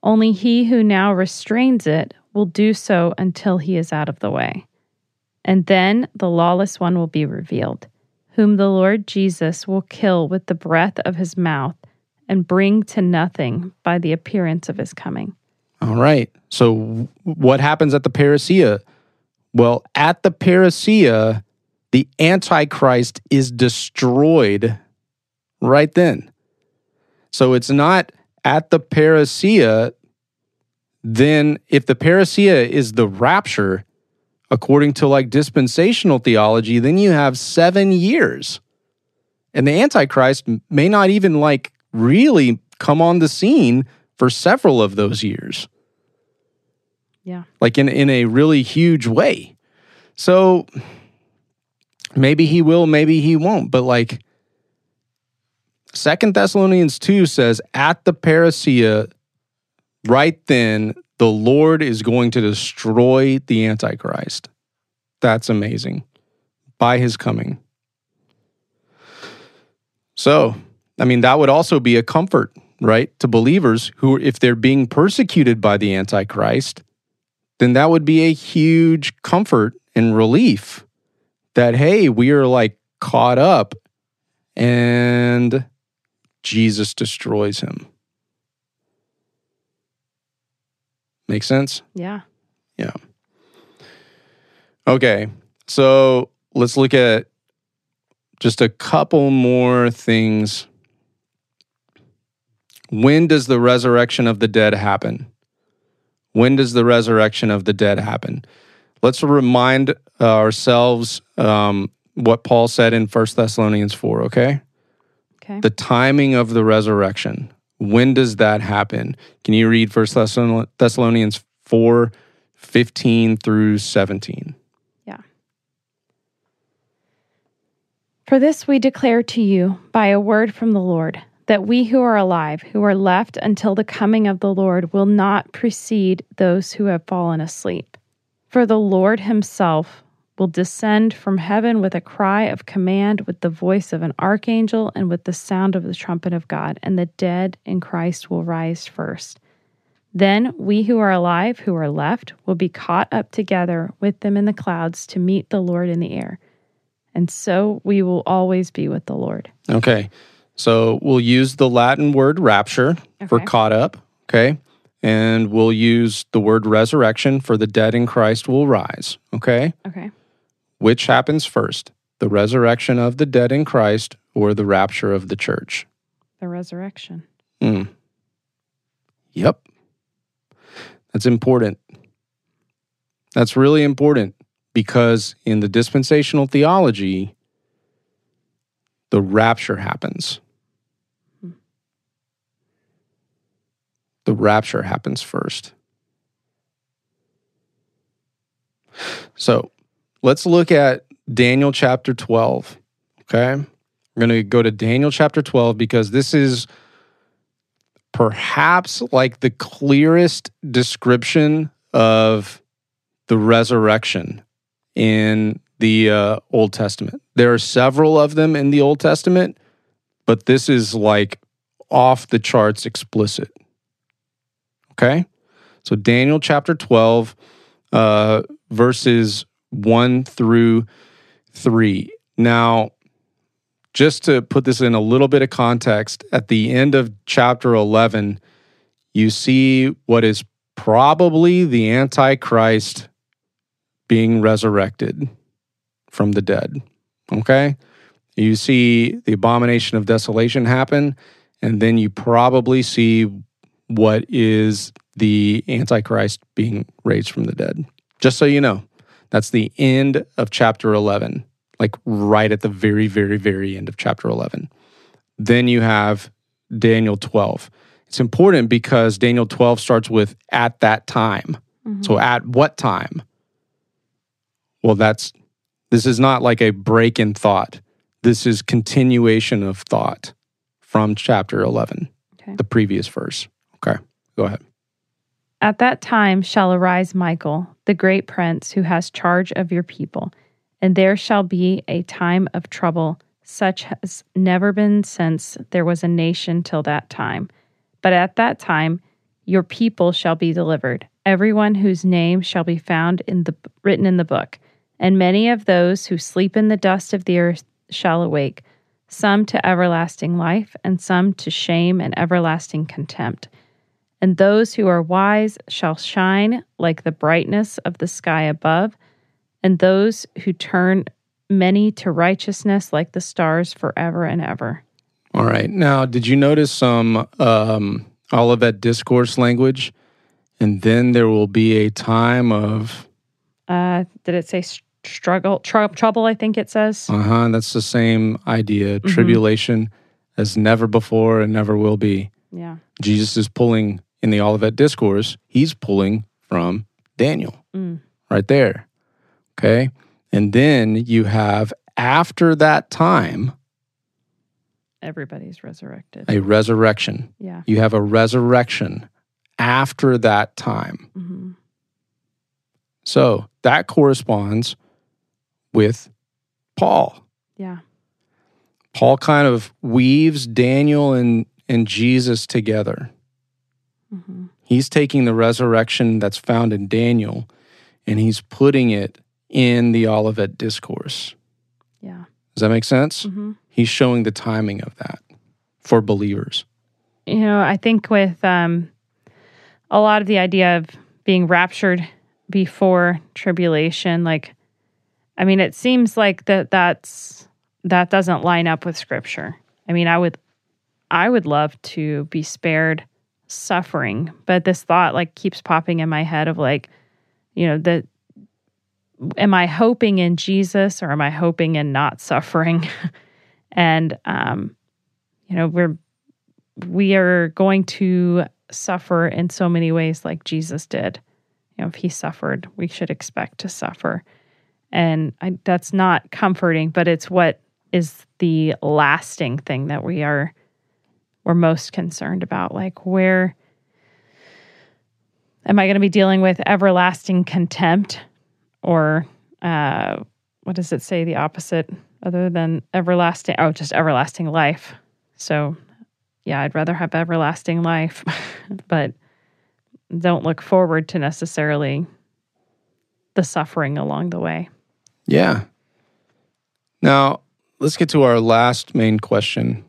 Only he who now restrains it will do so until he is out of the way. And then the lawless one will be revealed, whom the Lord Jesus will kill with the breath of his mouth and bring to nothing by the appearance of his coming. All right. So, what happens at the parousia? Well, at the parousia, the Antichrist is destroyed right then. So, it's not at the parousia. Then, if the parousia is the rapture, according to like dispensational theology, then you have seven years. And the Antichrist may not even like really come on the scene for several of those years. Yeah. Like in, in a really huge way. So maybe he will, maybe he won't. But like Second Thessalonians 2 says, at the parousia, right then, the Lord is going to destroy the Antichrist. That's amazing. By his coming. So I mean, that would also be a comfort, right, to believers who, if they're being persecuted by the Antichrist, then that would be a huge comfort and relief that, hey, we are like caught up and Jesus destroys him. Make sense? Yeah. Yeah. Okay. So let's look at just a couple more things when does the resurrection of the dead happen? When does the resurrection of the dead happen? Let's remind ourselves um, what Paul said in 1 Thessalonians 4, okay? Okay. The timing of the resurrection. When does that happen? Can you read 1 Thessalonians 4 15 through 17? Yeah. For this we declare to you by a word from the Lord that we who are alive, who are left until the coming of the Lord, will not precede those who have fallen asleep. For the Lord himself will descend from heaven with a cry of command, with the voice of an archangel, and with the sound of the trumpet of God, and the dead in Christ will rise first. Then we who are alive, who are left, will be caught up together with them in the clouds to meet the Lord in the air. And so we will always be with the Lord. Okay. So we'll use the Latin word rapture okay. for caught up, okay? And we'll use the word resurrection for the dead in Christ will rise, okay? Okay. Which happens first, the resurrection of the dead in Christ or the rapture of the church? The resurrection. Mm. Yep. That's important. That's really important because in the dispensational theology, the rapture happens. the rapture happens first. So let's look at Daniel chapter 12. Okay. We're going to go to Daniel chapter 12 because this is perhaps like the clearest description of the resurrection in the uh, Old Testament. There are several of them in the Old Testament, but this is like off the charts explicit. Okay. So Daniel chapter 12, uh, verses 1 through 3. Now, just to put this in a little bit of context, at the end of chapter 11, you see what is probably the Antichrist being resurrected from the dead. Okay? You see the abomination of desolation happen, and then you probably see what is the Antichrist being raised from the dead. Just so you know, that's the end of chapter 11, like right at the very, very, very end of chapter 11. Then you have Daniel 12. It's important because Daniel 12 starts with at that time. Mm-hmm. So at what time? Well, that's this is not like a break in thought. This is continuation of thought from chapter 11, okay. the previous verse. Okay, go ahead. At that time shall arise Michael, the great prince who has charge of your people, and there shall be a time of trouble such has never been since there was a nation till that time. But at that time your people shall be delivered, everyone whose name shall be found in the written in the book. And many of those who sleep in the dust of the earth shall awake, some to everlasting life, and some to shame and everlasting contempt. And those who are wise shall shine like the brightness of the sky above, and those who turn many to righteousness like the stars forever and ever. All right. Now, did you notice some um, Olivet discourse language? And then there will be a time of. Uh, did it say struggle, tr- trouble? I think it says. Uh huh. That's the same idea. Mm-hmm. Tribulation as never before and never will be. Yeah. Jesus is pulling in the Olivet Discourse, he's pulling from Daniel mm. right there. Okay. And then you have after that time, everybody's resurrected. A resurrection. Yeah. You have a resurrection after that time. Mm-hmm. So that corresponds with Paul. Yeah. Paul kind of weaves Daniel and, and Jesus together. Mm-hmm. He's taking the resurrection that's found in Daniel and he's putting it in the Olivet Discourse. Yeah. Does that make sense? Mm-hmm. He's showing the timing of that for believers. You know, I think with um, a lot of the idea of being raptured before tribulation, like, I mean, it seems like that that's that doesn't line up with Scripture. I mean, I would, I would love to be spared suffering. But this thought like keeps popping in my head of like, you know, that am I hoping in Jesus or am I hoping in not suffering? [laughs] and um, you know, we're we are going to suffer in so many ways like Jesus did. You know, if he suffered, we should expect to suffer. And I, that's not comforting, but it's what is the lasting thing that we are we're most concerned about. Like, where am I going to be dealing with everlasting contempt or uh, what does it say the opposite other than everlasting? Oh, just everlasting life. So, yeah, I'd rather have everlasting life, [laughs] but don't look forward to necessarily the suffering along the way. Yeah. Now, let's get to our last main question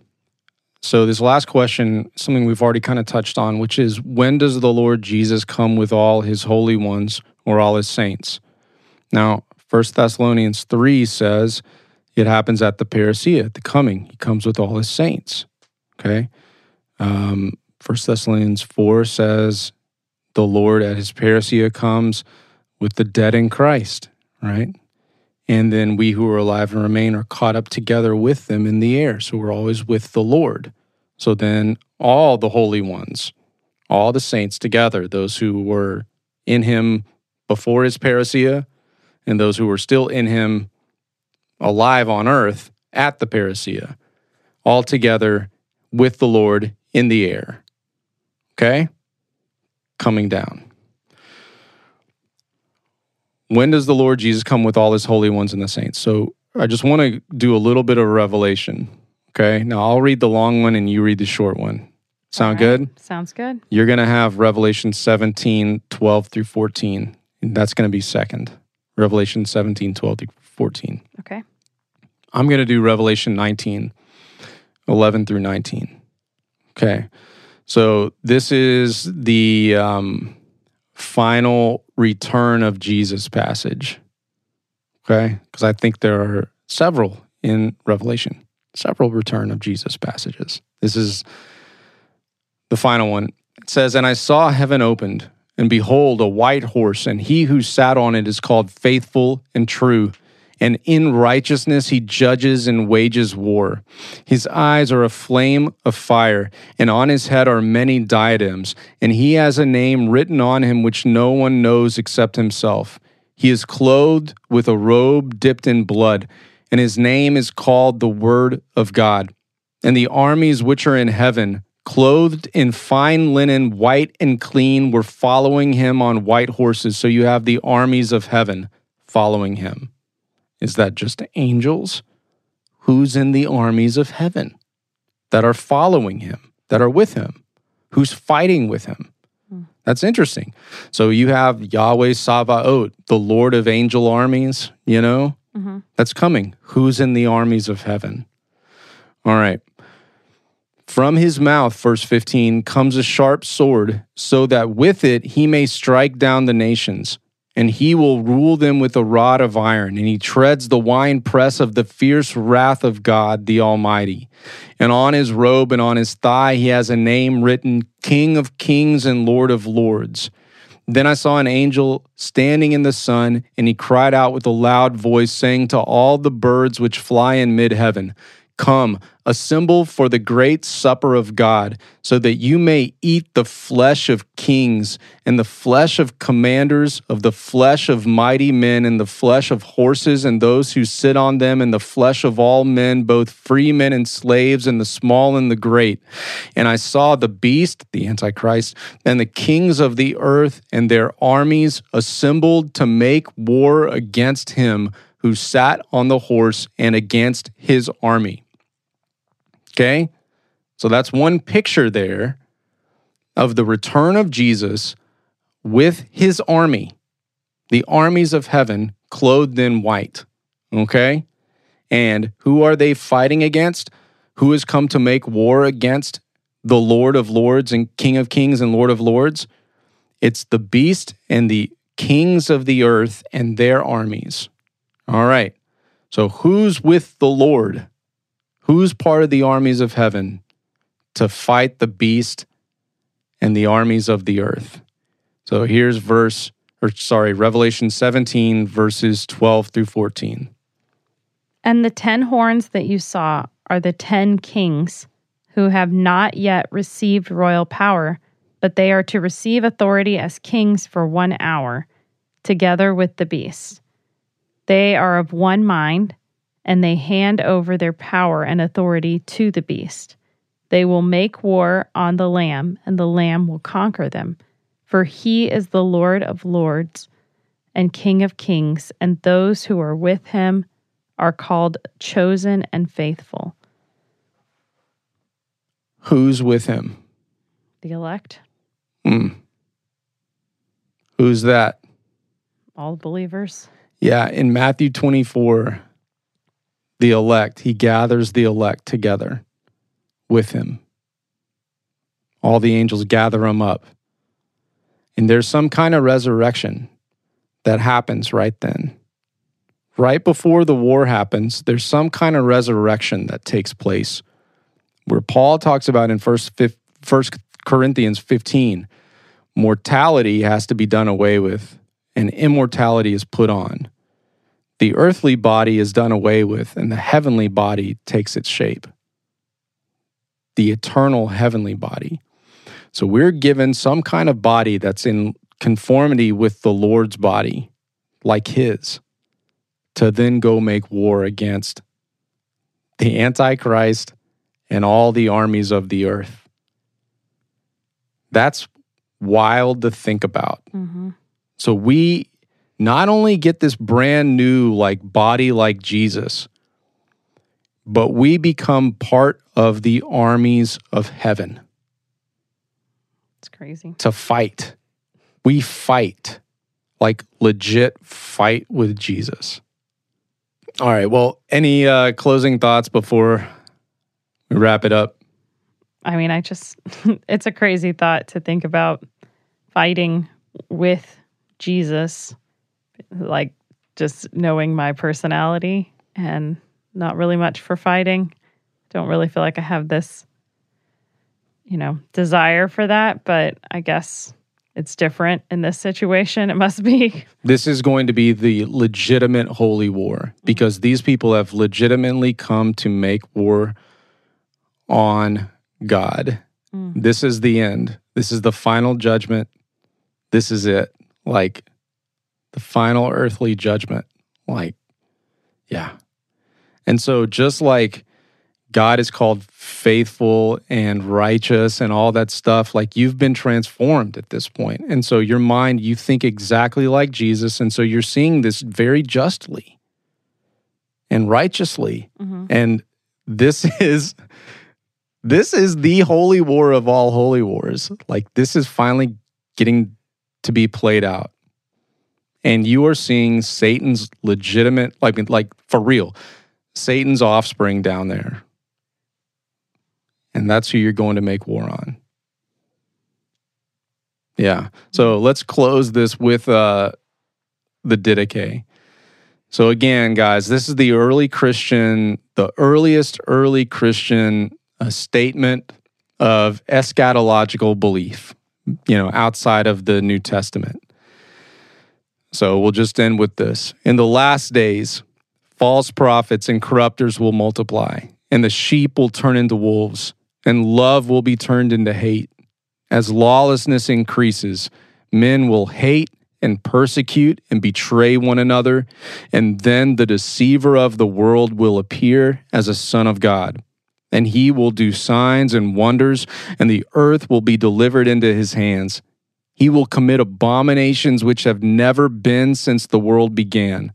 so, this last question, something we've already kind of touched on, which is when does the Lord Jesus come with all his holy ones or all his saints? Now, 1 Thessalonians 3 says it happens at the parousia, the coming. He comes with all his saints. Okay. Um, 1 Thessalonians 4 says the Lord at his parousia comes with the dead in Christ, right? And then we who are alive and remain are caught up together with them in the air. So we're always with the Lord. So then all the holy ones, all the saints together, those who were in him before his parousia and those who were still in him alive on earth at the parousia, all together with the Lord in the air. Okay? Coming down. When does the Lord Jesus come with all his holy ones and the saints? So I just want to do a little bit of revelation. Okay. Now I'll read the long one and you read the short one. Sound right. good? Sounds good. You're going to have Revelation 17, 12 through 14. And that's going to be second. Revelation 17, 12 through 14. Okay. I'm going to do Revelation 19, 11 through 19. Okay. So this is the um, final return of Jesus passage. Okay? Because I think there are several in Revelation, several return of Jesus passages. This is the final one. It says, And I saw heaven opened, and behold, a white horse, and he who sat on it is called faithful and true. And in righteousness he judges and wages war. His eyes are a flame of fire, and on his head are many diadems, and he has a name written on him which no one knows except himself. He is clothed with a robe dipped in blood, and his name is called the Word of God. And the armies which are in heaven, clothed in fine linen, white and clean, were following him on white horses. So you have the armies of heaven following him. Is that just angels? Who's in the armies of heaven that are following him, that are with him? Who's fighting with him? Hmm. That's interesting. So you have Yahweh Sabaoth, the Lord of angel armies, you know, mm-hmm. that's coming. Who's in the armies of heaven? All right. From his mouth, verse 15, comes a sharp sword, so that with it he may strike down the nations and he will rule them with a rod of iron, and he treads the winepress of the fierce wrath of God the Almighty. And on his robe and on his thigh he has a name written King of Kings and Lord of Lords. Then I saw an angel standing in the sun, and he cried out with a loud voice, saying to all the birds which fly in mid heaven, Come, assemble for the great supper of God, so that you may eat the flesh of kings, and the flesh of commanders, of the flesh of mighty men, and the flesh of horses, and those who sit on them, and the flesh of all men, both free men and slaves, and the small and the great. And I saw the beast, the Antichrist, and the kings of the earth, and their armies assembled to make war against him who sat on the horse and against his army. Okay? So that's one picture there of the return of Jesus with his army, the armies of heaven clothed in white. Okay? And who are they fighting against? Who has come to make war against the Lord of Lords and King of Kings and Lord of Lords? It's the beast and the kings of the earth and their armies. All right. So who's with the Lord? Who's part of the armies of heaven to fight the beast and the armies of the earth? So here's verse, or sorry, Revelation 17, verses 12 through 14. And the ten horns that you saw are the ten kings who have not yet received royal power, but they are to receive authority as kings for one hour, together with the beast. They are of one mind and they hand over their power and authority to the beast. They will make war on the Lamb, and the Lamb will conquer them. For he is the Lord of lords and King of kings, and those who are with him are called chosen and faithful. Who's with him? The elect. Hmm. Who's that? All believers. Yeah, in Matthew 24, the elect, he gathers the elect together with him. All the angels gather them up. And there's some kind of resurrection that happens right then. Right before the war happens, there's some kind of resurrection that takes place where Paul talks about in First, First Corinthians 15 mortality has to be done away with and immortality is put on the earthly body is done away with and the heavenly body takes its shape. The eternal heavenly body. So we're given some kind of body that's in conformity with the Lord's body, like His, to then go make war against the Antichrist and all the armies of the earth. That's wild to think about. Mm-hmm. So we not only get this brand new like body like Jesus, but we become part of the armies of heaven. It's crazy. To fight. We fight. Like legit fight with Jesus. All right. Well, any uh, closing thoughts before we wrap it up? I mean, I just, [laughs] it's a crazy thought to think about fighting with Jesus like just knowing my personality and not really much for fighting. Don't really feel like I have this you know, desire for that, but I guess it's different in this situation. It must be. [laughs] This is going to be the legitimate holy war because these people have legitimately come to make war on God. Mm. This is the end. This is the final judgment. This is it. Like the final earthly judgment. Like, yeah. And so, just like God is called faithful and righteous and all that stuff, like you've been transformed at this point. And so, your mind, you think exactly like Jesus. And so, you're seeing this very justly and righteously. Mhm. And this [laughs] is. This is the holy war of all holy wars. Like, this is finally getting to be played out. And you are seeing Satan's legitimate, like, like for real, Satan's offspring down there. And that's who you're going to make war on. Yeah. So let's close this with uh, the Didache. So again, guys, this is the early Christian, the earliest early Christian uh, statement of eschatological belief, you know, outside of the New Testament. So we'll just end with this. In the last days, false prophets and corrupters will multiply, and the sheep will turn into wolves, and love will be turned into hate. As lawlessness increases, men will hate and persecute and betray one another, and then the deceiver of the world will appear as a son of God. And he will do signs and wonders, and the earth will be delivered into his hands. He will commit abominations which have never been since the world began.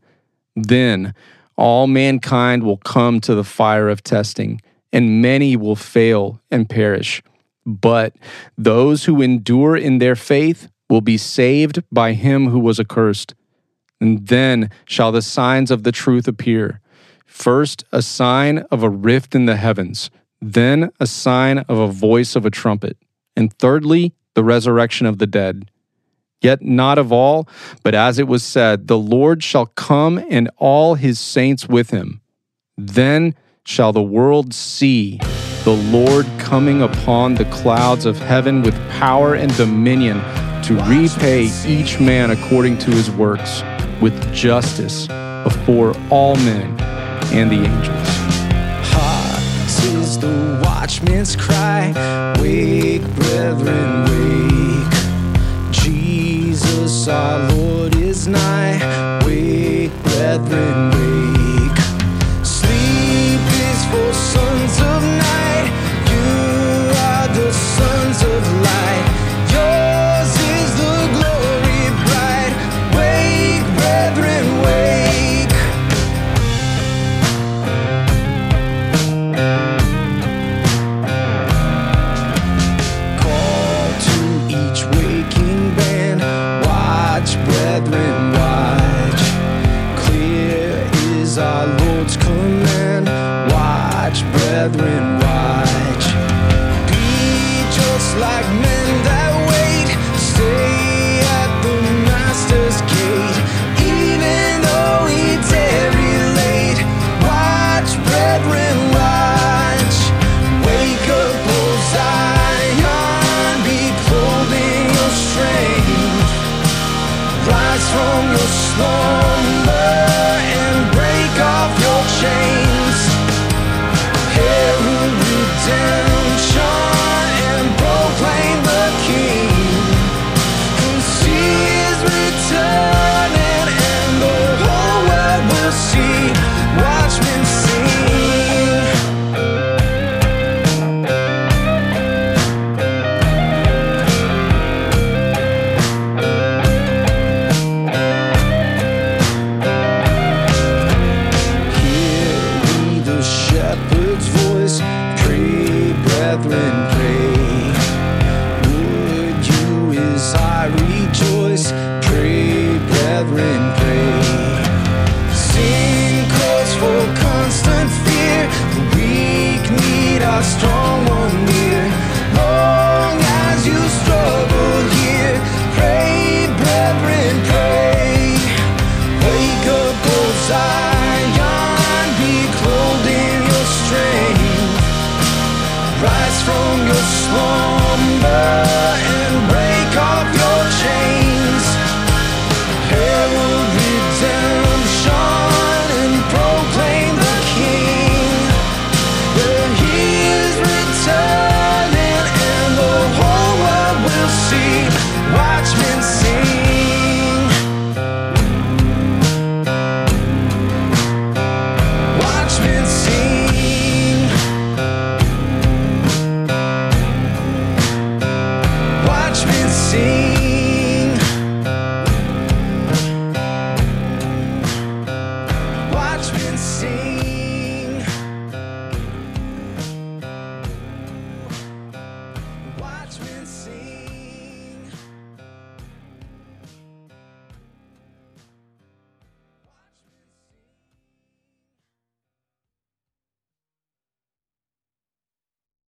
Then all mankind will come to the fire of testing, and many will fail and perish. But those who endure in their faith will be saved by him who was accursed. And then shall the signs of the truth appear. First, a sign of a rift in the heavens, then, a sign of a voice of a trumpet, and thirdly, the resurrection of the dead. Yet not of all, but as it was said, the Lord shall come and all his saints with him. Then shall the world see the Lord coming upon the clouds of heaven with power and dominion to repay each man according to his works with justice before all men and the angels. Watchman's cry. Wake, brethren, wake. Jesus our Lord is nigh. Wake, brethren,